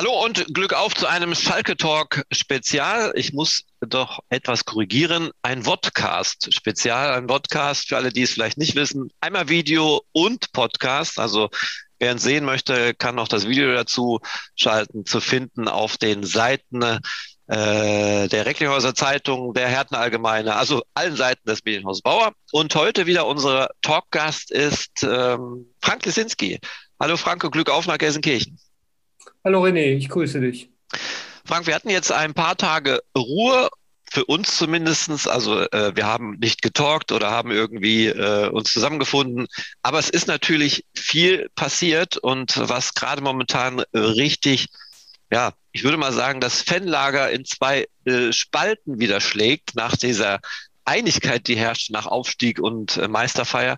Hallo und Glück auf zu einem Schalke Talk Spezial. Ich muss doch etwas korrigieren. Ein Vodcast Spezial, ein Podcast für alle, die es vielleicht nicht wissen. Einmal Video und Podcast. Also wer es sehen möchte, kann noch das Video dazu schalten, zu finden auf den Seiten äh, der Recklinghäuser Zeitung, der Herten Allgemeine, also allen Seiten des Medienhaus Bauer. Und heute wieder unser Talkgast ist ähm, Frank Lesinski. Hallo Frank Glück auf nach Gelsenkirchen. Hallo René, ich grüße dich. Frank, wir hatten jetzt ein paar Tage Ruhe, für uns zumindestens. Also äh, wir haben nicht getalkt oder haben irgendwie äh, uns zusammengefunden. Aber es ist natürlich viel passiert und was gerade momentan richtig, ja, ich würde mal sagen, das Fanlager in zwei äh, Spalten wieder schlägt nach dieser Einigkeit, die herrscht nach Aufstieg und äh, Meisterfeier.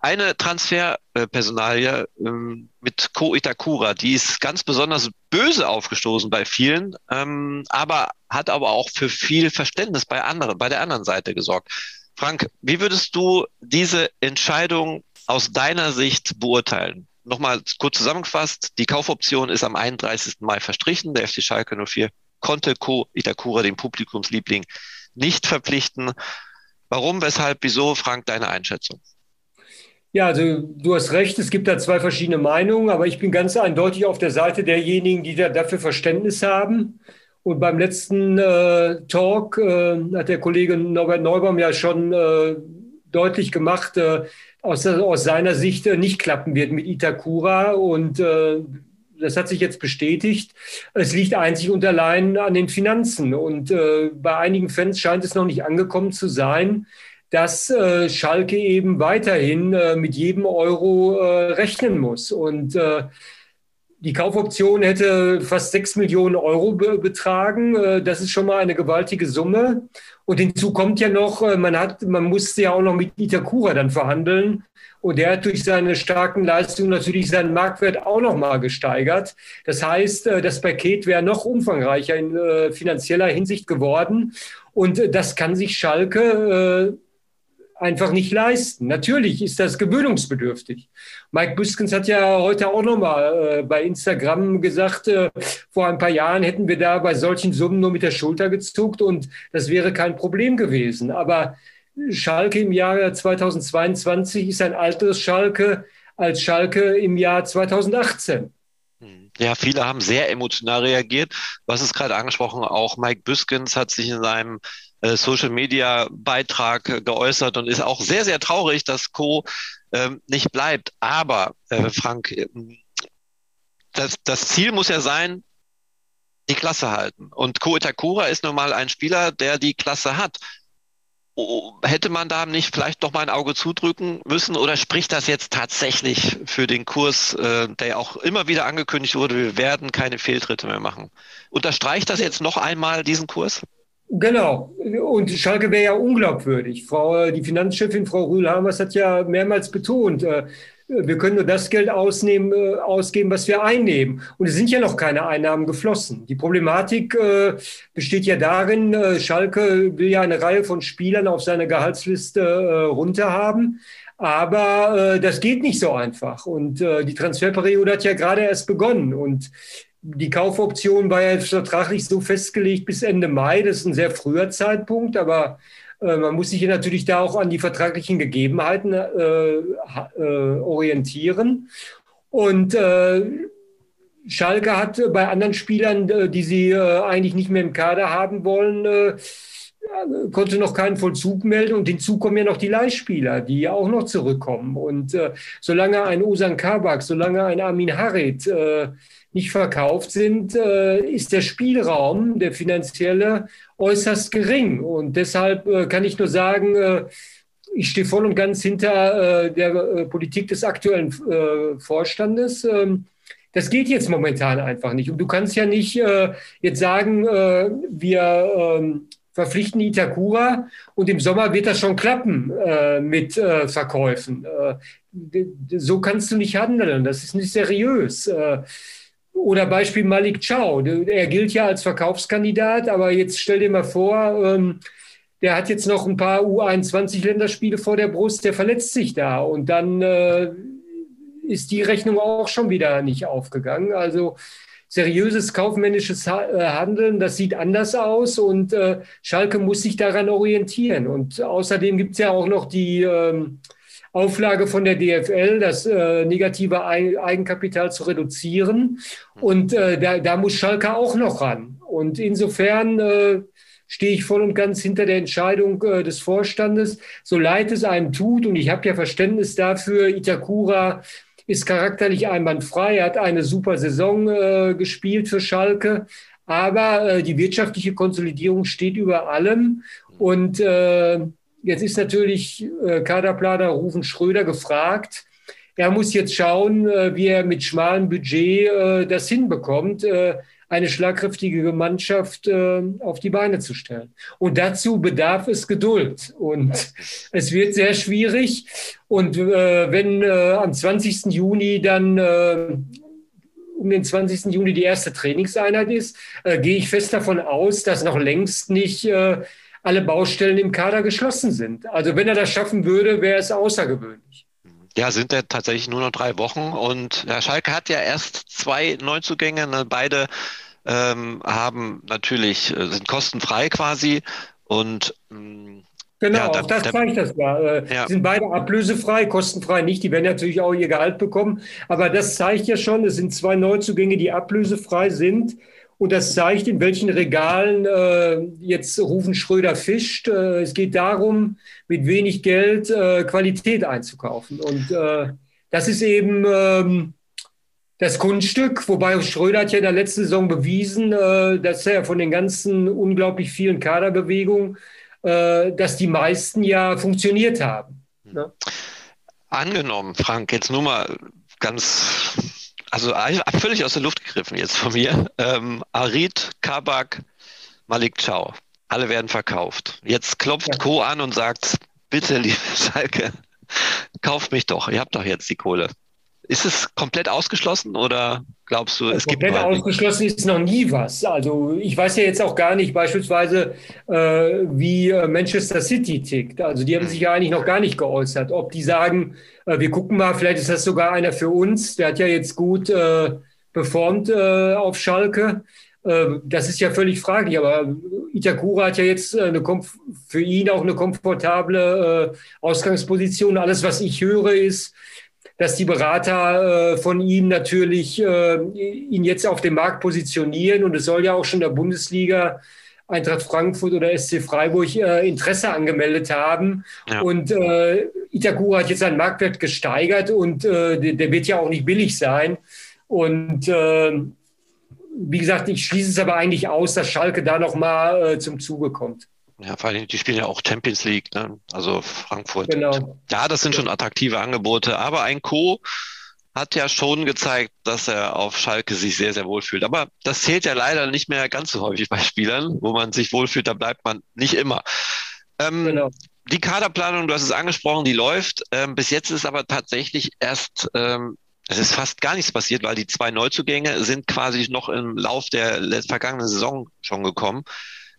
Eine Transferpersonalie ähm, mit Ko Itakura, die ist ganz besonders böse aufgestoßen bei vielen, ähm, aber hat aber auch für viel Verständnis bei anderen, bei der anderen Seite gesorgt. Frank, wie würdest du diese Entscheidung aus deiner Sicht beurteilen? Nochmal kurz zusammengefasst, die Kaufoption ist am 31. Mai verstrichen. Der FC Schalke 04 konnte Ko Itakura, den Publikumsliebling, nicht verpflichten. Warum, weshalb, wieso, Frank, deine Einschätzung? Ja, also du hast recht, es gibt da zwei verschiedene Meinungen, aber ich bin ganz eindeutig auf der Seite derjenigen, die da dafür Verständnis haben. Und beim letzten äh, Talk äh, hat der Kollege Norbert Neubaum ja schon äh, deutlich gemacht, äh, aus, aus, seiner Sicht äh, nicht klappen wird mit Itakura. Und äh, das hat sich jetzt bestätigt. Es liegt einzig und allein an den Finanzen. Und äh, bei einigen Fans scheint es noch nicht angekommen zu sein, dass äh, Schalke eben weiterhin äh, mit jedem Euro äh, rechnen muss. Und äh, die Kaufoption hätte fast sechs Millionen Euro be betragen. Äh, das ist schon mal eine gewaltige Summe. Und hinzu kommt ja noch, man hat, man musste ja auch noch mit Itakura dann verhandeln. Und der hat durch seine starken Leistungen natürlich seinen Marktwert auch nochmal gesteigert. Das heißt, äh, das Paket wäre noch umfangreicher in äh, finanzieller Hinsicht geworden. Und äh, das kann sich Schalke einfach nicht leisten. Natürlich ist das gewöhnungsbedürftig. Mike Büskens hat ja heute auch nochmal bei Instagram gesagt, vor ein paar Jahren hätten wir da bei solchen Summen nur mit der Schulter gezuckt und das wäre kein Problem gewesen. Aber Schalke im Jahre 2022 ist ein alteres Schalke als Schalke im Jahr 2018. Hm. Ja, viele haben sehr emotional reagiert. Was ist gerade angesprochen, auch Mike Büskens hat sich in seinem äh, Social Media Beitrag geäußert und ist auch sehr, sehr traurig, dass Co. Ähm, nicht bleibt. Aber, äh, Frank, ähm, das, das Ziel muss ja sein, die Klasse halten. Und Ko Itakura ist nun mal ein Spieler, der die Klasse hat hätte man da nicht vielleicht doch mal ein Auge zudrücken müssen oder spricht das jetzt tatsächlich für den Kurs, äh, der auch immer wieder angekündigt wurde, wir werden keine Fehltritte mehr machen? Unterstreicht das jetzt noch einmal diesen Kurs? Genau. Und Schalke wäre ja unglaubwürdig. Frau, die Finanzchefin, Frau Rühlhamers, hat ja mehrmals betont, äh, wir können nur das Geld ausnehmen, äh, ausgeben, was wir einnehmen. Und es sind ja noch keine Einnahmen geflossen. Die Problematik äh, besteht ja darin, äh, Schalke will ja eine Reihe von Spielern auf seine Gehaltsliste äh, runterhaben. Aber äh, das geht nicht so einfach. Und äh, die Transferperiode hat ja gerade erst begonnen. Und die Kaufoption war ja vertraglich so festgelegt bis Ende Mai. Das ist ein sehr früher Zeitpunkt, aber äh, man muss sich hier natürlich da auch an die vertraglichen Gegebenheiten äh, äh, orientieren. Und äh, Schalke hat bei anderen Spielern, äh, die sie eigentlich nicht mehr im Kader haben wollen, konnte noch keinen Vollzug melden und hinzu kommen ja noch die Leihspieler, die ja auch noch zurückkommen. Und solange ein Osan Kabak, solange ein Armin Harit nicht verkauft sind, äh, ist der Spielraum, der finanzielle, äußerst gering. Und deshalb äh, kann ich nur sagen, äh, ich stehe voll und ganz hinter der Politik des aktuellen Vorstandes. Ähm, das geht jetzt momentan einfach nicht. Und du kannst ja nicht jetzt sagen, wir ähm, verpflichten Itakura und im Sommer wird das schon klappen mit Verkäufen. so kannst du nicht handeln. Das ist nicht seriös. Oder Beispiel Malik Chow. Er gilt ja als Verkaufskandidat, aber jetzt stell dir mal vor, ähm, der hat jetzt noch ein paar U21-Länderspiele vor der Brust, der verletzt sich da. Und dann äh, ist die Rechnung auch schon wieder nicht aufgegangen. Also seriöses kaufmännisches Handeln, das sieht anders aus und äh, Schalke muss sich daran orientieren. Und außerdem gibt es ja auch noch die ähm, Auflage von der DFL, das äh, negative Eigenkapital zu reduzieren. Und äh, da, da muss Schalke auch noch ran. Und insofern äh, stehe ich voll und ganz hinter der Entscheidung äh, des Vorstandes, so leid es einem tut. Und ich habe ja Verständnis dafür, Itakura ist charakterlich einwandfrei, hat eine super Saison äh, gespielt für Schalke. Aber äh, die wirtschaftliche Konsolidierung steht über allem. Und äh, jetzt ist natürlich äh, Kaderplaner Rufen Schröder gefragt. Er muss jetzt schauen, äh, wie er mit schmalem Budget äh, das hinbekommt. Eine schlagkräftige Mannschaft auf die Beine zu stellen. Und dazu bedarf es Geduld. Und es wird sehr schwierig. Und wenn am 20. Juni dann um den 20. Juni die erste Trainingseinheit ist, äh, gehe ich fest davon aus, dass noch längst nicht äh, alle Baustellen im Kader geschlossen sind. Also wenn er das schaffen würde, wäre es außergewöhnlich. Ja, sind ja tatsächlich nur noch drei Wochen und Herr Schalke hat ja erst zwei Neuzugänge, ne? beide ähm, haben natürlich, äh, sind kostenfrei quasi und mh, mm, Genau, ja, dann, auch das zeigt das ja. Äh, ja. Sind beide ablösefrei, kostenfrei nicht. Die werden natürlich auch ihr Gehalt bekommen. Aber das zeigt ja schon, es sind zwei Neuzugänge, die ablösefrei sind. Und das zeigt, in welchen Regalen äh, jetzt Rufen Schröder fischt. Äh, es geht darum, mit wenig Geld äh, Qualität einzukaufen. Und äh, das ist eben ähm, das Kunststück, wobei Schröder hat ja in der letzten Saison bewiesen, äh, dass er von den ganzen unglaublich vielen Kaderbewegungen, äh, dass die meisten ja funktioniert haben. Ne? Angenommen, Frank, jetzt nur mal ganz also völlig aus der Luft gegriffen jetzt von mir. Ähm, Arid, Kabak, Malik Chow. Alle werden verkauft. Jetzt klopft ja. Co. an und sagt, bitte, liebe Schalke, kauft mich doch. Ihr habt doch jetzt die Kohle. Ist es komplett ausgeschlossen oder glaubst du, es komplett gibt Komplett ausgeschlossen ist noch nie was. Also ich weiß ja jetzt auch gar nicht beispielsweise, äh, wie äh, Manchester City tickt. Also die haben hm. sich ja eigentlich noch gar nicht geäußert. Ob die sagen, äh, wir gucken mal, vielleicht ist das sogar einer für uns. Der hat ja jetzt gut äh, performt äh, auf Schalke. Äh, das ist ja völlig fraglich, aber Itakura hat ja jetzt eine für ihn auch eine komfortable Ausgangsposition. Alles, was ich höre, ist, dass die Berater äh, von ihm natürlich äh, ihn jetzt auf dem Markt positionieren. Und es soll ja auch schon der Bundesliga Eintracht Frankfurt oder SC Freiburg äh, Interesse angemeldet haben. Ja. Und äh, Itakura hat jetzt seinen Marktwert gesteigert und äh, der, der, wird ja auch nicht billig sein. Und äh, wie gesagt, ich schließe es aber eigentlich aus, dass Schalke da nochmal äh, zum Zuge kommt. Ja, vor allem, die spielen ja auch Champions League, ne? also Frankfurt. Genau. Ja, das sind schon attraktive Angebote, aber ein Co. hat ja schon gezeigt, dass er auf Schalke sich sehr, sehr wohl fühlt. Aber das zählt ja leider nicht mehr ganz so häufig bei Spielern, wo man sich wohlfühlt, da bleibt man nicht immer. Ähm, genau. Die Kaderplanung, du hast es angesprochen, die läuft. Ähm, bis jetzt ist aber tatsächlich erst ähm, es ist fast gar nichts passiert, weil die zwei Neuzugänge sind quasi noch im Lauf der vergangenen Saison schon gekommen.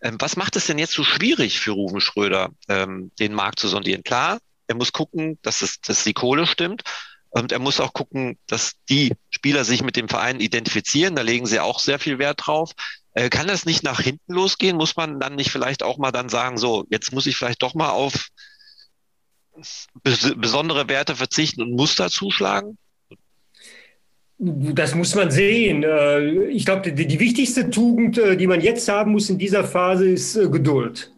Ähm, was macht es denn jetzt so schwierig für Ruven Schröder, ähm, den Markt zu sondieren? Klar, er muss gucken, dass, es, dass die Kohle stimmt. Und er muss auch gucken, dass die Spieler sich mit dem Verein identifizieren. Da legen sie auch sehr viel Wert drauf. Äh, kann das nicht nach hinten losgehen? Muss man dann nicht vielleicht auch mal dann sagen, so, jetzt muss ich vielleicht doch mal auf besondere Werte verzichten und Muster zuschlagen? Das muss man sehen. Äh, ich glaube, die, die, wichtigste Tugend, äh, die man jetzt haben muss in dieser Phase, ist äh, Geduld.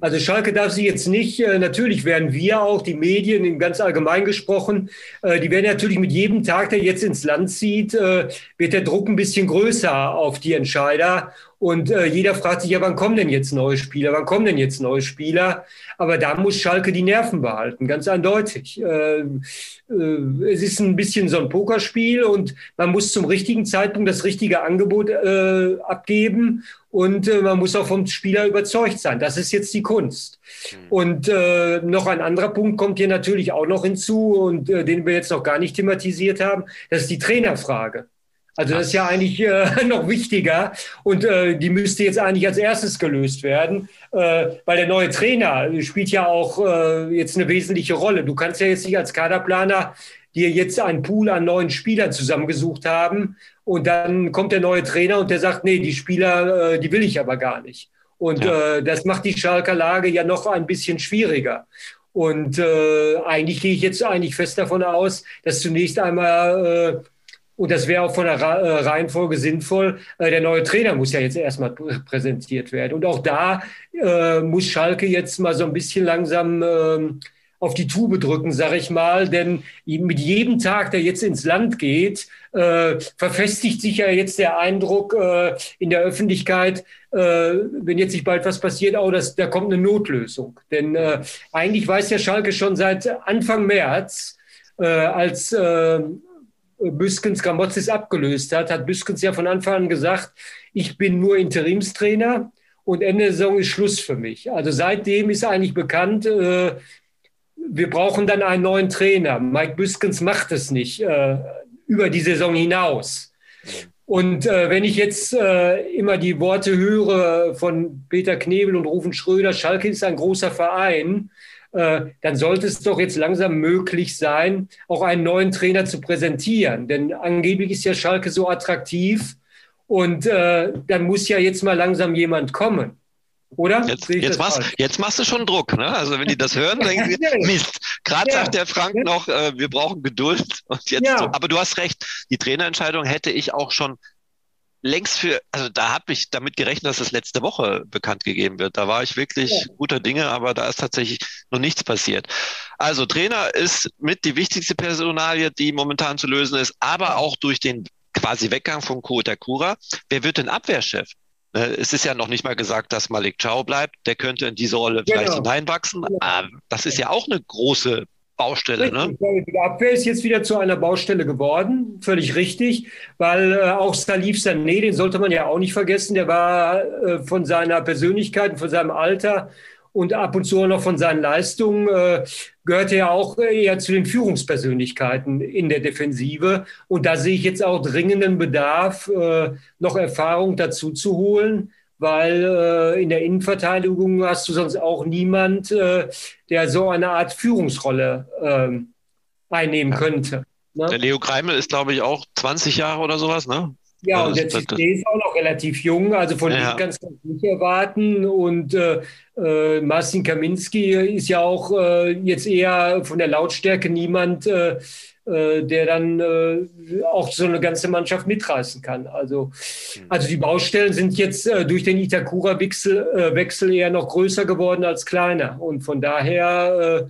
Also Schalke darf sich jetzt nicht, natürlich werden wir auch, die Medien ganz allgemein gesprochen, die werden natürlich mit jedem Tag, der jetzt ins Land zieht, wird der Druck ein bisschen größer auf die Entscheider. Und äh, jeder fragt sich ja, wann kommen denn jetzt neue Spieler? Wann kommen denn jetzt neue Spieler? Aber da muss Schalke die Nerven behalten, ganz eindeutig. Äh, äh, es ist ein bisschen so ein Pokerspiel und man muss zum richtigen Zeitpunkt das richtige Angebot äh, abgeben und äh, man muss auch vom Spieler überzeugt sein. Das ist jetzt die Kunst. Mhm. Und äh, noch ein anderer Punkt kommt hier natürlich auch noch hinzu und äh, den wir jetzt noch gar nicht thematisiert haben. Das ist die Trainerfrage. Also das ist ja eigentlich äh, noch wichtiger und äh, die müsste jetzt eigentlich als erstes gelöst werden, äh, weil der neue Trainer spielt ja auch äh, jetzt eine wesentliche Rolle. Du kannst ja jetzt nicht als Kaderplaner die jetzt einen Pool an neuen Spielern zusammengesucht haben. Und dann kommt der neue Trainer und der sagt, nee, die Spieler, äh, die will ich aber gar nicht. Und ja. äh, das macht die Schalker Lage ja noch ein bisschen schwieriger. Und äh, eigentlich gehe ich jetzt eigentlich fest davon aus, dass zunächst einmal äh, und das wäre auch von der äh, Reihenfolge sinnvoll. Äh, der neue Trainer muss ja jetzt erstmal präsentiert werden. Und auch da äh, muss Schalke jetzt mal so ein bisschen langsam äh, auf die Tube drücken, sage ich mal. Denn mit jedem Tag, der jetzt ins Land geht, äh, verfestigt sich ja jetzt der Eindruck äh, in der Öffentlichkeit, wenn jetzt nicht bald was passiert, auch dass da kommt eine Notlösung. Denn eigentlich weiß ja Schalke schon seit Anfang März, als Büskens Gramozis abgelöst hat, hat Büskens ja von Anfang an gesagt, ich bin nur Interimstrainer und Ende der Saison ist Schluss für mich. Also seitdem ist eigentlich bekannt, äh, wir brauchen dann einen neuen Trainer. Mike Büskens macht es nicht äh, über die Saison hinaus. Und äh, wenn ich jetzt äh, immer die Worte höre von Peter Knebel und Rufen Schröder, Schalke ist ein großer Verein, dann sollte es doch jetzt langsam möglich sein, auch einen neuen Trainer zu präsentieren. Denn angeblich ist ja Schalke so attraktiv und äh, dann muss ja jetzt mal langsam jemand kommen. Oder? Jetzt, jetzt, machst, jetzt, machst, du schon Druck. Ne? Also wenn die das hören, denken sie, Mist. Gerade ja. sagt der Frank noch, äh, wir brauchen Geduld. Und jetzt ja. so. Aber du hast recht, die Trainerentscheidung hätte ich auch schon längst für, also da habe ich damit gerechnet, dass es letzte Woche bekannt gegeben wird. Da war ich wirklich ja. guter Dinge, aber da ist tatsächlich noch nichts passiert. Also Trainer ist mit die wichtigste Personalie, die momentan zu lösen ist, aber auch durch den quasi Weggang von Kota Kura. Wer wird denn Abwehrchef? Ne, es ist ja noch nicht mal gesagt, dass Malik Chow bleibt. Der könnte in diese Rolle vielleicht genau. hineinwachsen. Ja. Das ist ja auch eine große Baustelle. Ne? Die Abwehr ist jetzt wieder zu einer Baustelle geworden, völlig richtig, weil äh, auch Salif Sané, den sollte man ja auch nicht vergessen, der war äh, von seiner Persönlichkeit, von seinem Alter und ab und zu noch von seinen Leistungen, äh, gehörte er auch eher zu den Führungspersönlichkeiten in der Defensive. Und da sehe ich jetzt auch dringenden Bedarf, äh, noch Erfahrung dazu zu holen weil äh, in der Innenverteidigung hast du sonst auch niemand, äh, der so eine Art Führungsrolle äh, einnehmen ja. könnte. Ne? Der Leo Kreimel ist, glaube ich, auch 20 Jahre oder sowas, ne? Ja, und der CC ist auch noch relativ jung, also von ja. dem kannst du nicht erwarten. Und äh, äh, Marcin Kaminski ist ja auch äh, jetzt eher von der Lautstärke niemand, äh, der dann äh, auch so eine ganze Mannschaft mitreißen kann. Also, mhm. also die Baustellen sind jetzt äh, durch den Itakura-Wechsel äh, Wechsel eher noch größer geworden als kleiner. Und von daher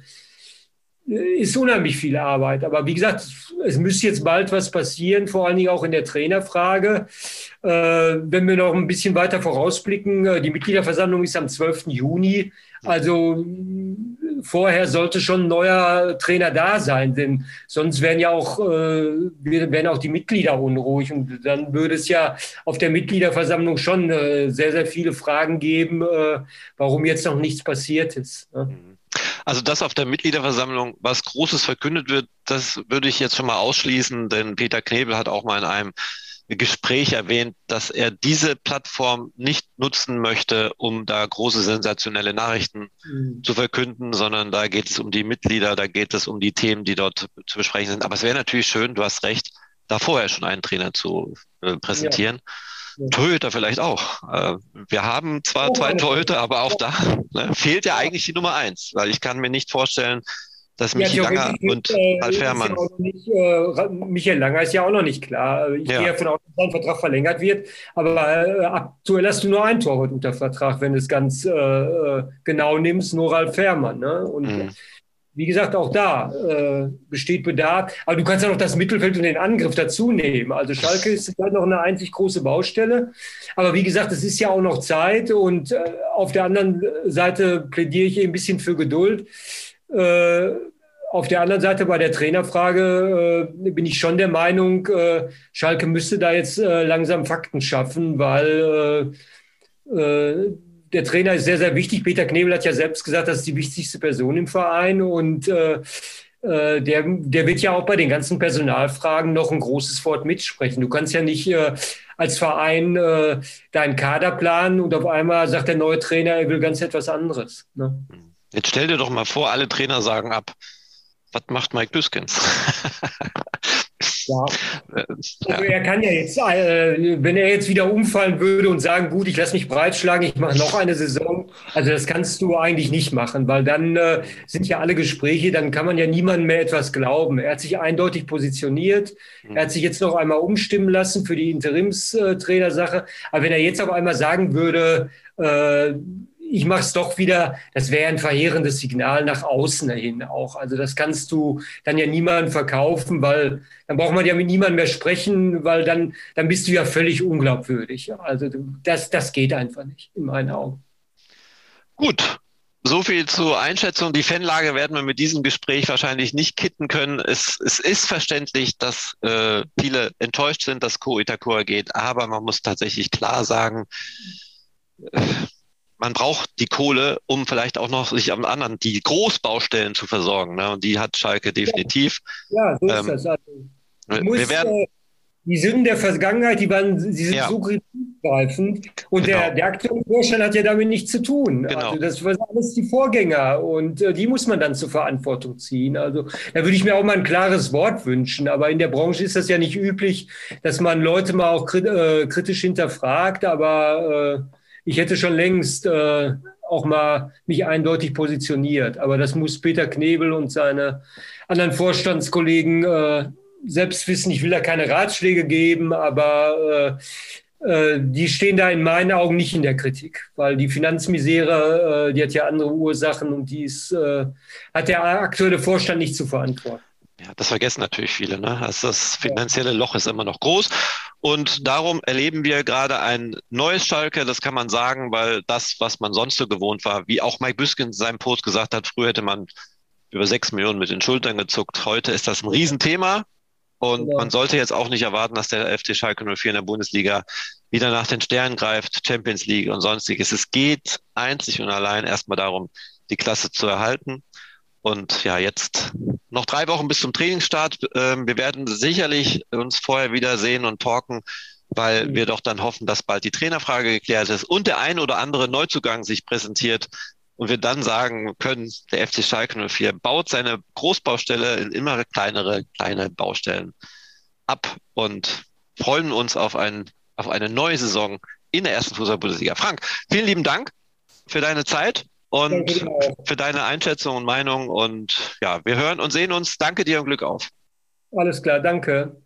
äh, ist unheimlich viel Arbeit. Aber wie gesagt, es müsste jetzt bald was passieren, vor allen Dingen auch in der Trainerfrage. Äh, wenn wir noch ein bisschen weiter vorausblicken, die Mitgliederversammlung ist am 12. Juni. Also vorher sollte schon ein neuer Trainer da sein, denn sonst wären ja auch, äh, wären auch die Mitglieder unruhig und dann würde es ja auf der Mitgliederversammlung schon äh, sehr, sehr viele Fragen geben, äh, warum jetzt noch nichts passiert ist. Ne? Mhm. Also, dass auf der Mitgliederversammlung was Großes verkündet wird, das würde ich jetzt schon mal ausschließen, denn Peter Knebel hat auch mal in einem Gespräch erwähnt, dass er diese Plattform nicht nutzen möchte, um da große sensationelle Nachrichten mhm. zu verkünden, sondern da geht es um die Mitglieder, da geht es um die Themen, die dort zu besprechen sind. Aber es wäre natürlich schön, du hast recht, da vorher schon einen Trainer zu äh, präsentieren. Ja. Torhüter vielleicht auch. Äh, wir haben zwar oh, zwei Torhüter, aber auch da ne, fehlt ja eigentlich die Nummer eins, weil ich kann mir nicht vorstellen, dass Michi ja, Langer und äh, Ralf Herrmann. Ja äh, Michael Langer ist ja auch noch nicht klar. Ich ja. gehe davon aus, dass sein Vertrag verlängert wird. Aber äh, aktuell hast du nur ein Torwart unter Vertrag, wenn du es ganz äh, genau nimmst, nur Ralf Herrmann. Ne? Und mhm. wie gesagt, auch da besteht Bedarf. Aber du kannst ja noch das Mittelfeld und den Angriff dazu nehmen. Also Schalke ist halt noch eine einzig große Baustelle. Aber wie gesagt, es ist ja auch noch Zeit. Und auf der anderen Seite plädiere ich ein bisschen für Geduld. Äh, auf der anderen Seite bei der Trainerfrage äh, bin ich schon der Meinung, äh, Schalke müsste da jetzt äh, langsam Fakten schaffen, weil äh, äh, der Trainer ist sehr, sehr wichtig. Peter Knebel hat ja selbst gesagt, das ist die wichtigste Person im Verein und der, der wird ja auch bei den ganzen Personalfragen noch ein großes Wort mitsprechen. Du kannst ja nicht als Verein deinen Kader planen und auf einmal sagt der neue Trainer, er will ganz etwas anderes. Ne? Jetzt stell dir doch mal vor, alle Trainer sagen ab. was macht Mike Büskens? Ja. Also er kann ja jetzt, äh, wenn er jetzt wieder umfallen würde und sagen, gut, ich lasse mich breitschlagen, ich mache noch eine Saison, also das kannst du eigentlich nicht machen, weil dann äh, sind ja alle Gespräche, dann kann man ja niemandem mehr etwas glauben. Er hat sich eindeutig positioniert, er hat sich jetzt noch einmal umstimmen lassen für die Interimstrainersache, aber wenn er jetzt auf einmal sagen würde, äh, ich mache es doch wieder, das wäre ein verheerendes Signal nach außen hin auch. Also das kannst du dann ja niemandem verkaufen, weil dann braucht man ja mit niemandem mehr sprechen, weil dann, dann bist du ja völlig unglaubwürdig. Also das, das geht einfach nicht, in meinen Augen. Gut. So viel zur Einschätzung. Die Fanlage werden wir mit diesem Gespräch wahrscheinlich nicht kitten können. Es, es ist verständlich, dass äh, viele enttäuscht sind, dass Ko Itakura geht, aber man muss tatsächlich klar sagen, äh, man braucht die Kohle, um vielleicht auch noch sich am anderen, die Großbaustellen zu versorgen. Ne? Und die hat Schalke definitiv. Ja, so ist ähm, das. Also, muss, wir werden, äh, die Sünden der Vergangenheit, die, waren, die sind ja. so greifend. Und genau. der, der aktuelle Vorstand hat ja damit nichts zu tun. Genau. Also das waren alles die Vorgänger und äh, die muss man dann zur Verantwortung ziehen. Also da würde ich mir auch mal ein klares Wort wünschen. Aber in der Branche ist das ja nicht üblich, dass man Leute mal auch krit äh, kritisch hinterfragt. Aber äh, ich hätte schon längst äh, auch mal mich eindeutig positioniert. Aber das muss Peter Knebel und seine anderen Vorstandskollegen äh, selbst wissen. Ich will da keine Ratschläge geben, aber äh, äh, die stehen da in meinen Augen nicht in der Kritik, weil die Finanzmisere, äh, die hat ja andere Ursachen und die ist, äh, hat der aktuelle Vorstand nicht zu verantworten. Ja, das vergessen natürlich viele. Ne? Also das finanzielle Loch ist immer noch groß. Und darum erleben wir gerade ein neues Schalke, das kann man sagen, weil das, was man sonst so gewohnt war, wie auch Mike Büsken in seinem Post gesagt hat, früher hätte man über sechs Millionen mit den Schultern gezuckt. Heute ist das ein Riesenthema. Und ja. man sollte jetzt auch nicht erwarten, dass der FT Schalke 04 in der Bundesliga wieder nach den Sternen greift, Champions League und sonstiges. Es geht einzig und allein erstmal darum, die Klasse zu erhalten. Und ja, jetzt noch drei Wochen bis zum Trainingsstart. Ähm, wir werden sicherlich uns vorher wiedersehen und talken, weil mhm. wir doch dann hoffen, dass bald die Trainerfrage geklärt ist und der ein oder andere Neuzugang sich präsentiert und wir dann sagen können, der FC Schalke 04 baut seine Großbaustelle in immer kleinere, kleine Baustellen ab und freuen uns auf, ein, auf eine neue Saison in der ersten Fußball-Bundesliga. Frank, vielen lieben Dank für deine Zeit und für deine Einschätzung und Meinung. Und ja, wir hören und sehen uns. Danke dir und Glück auf. Alles klar, danke.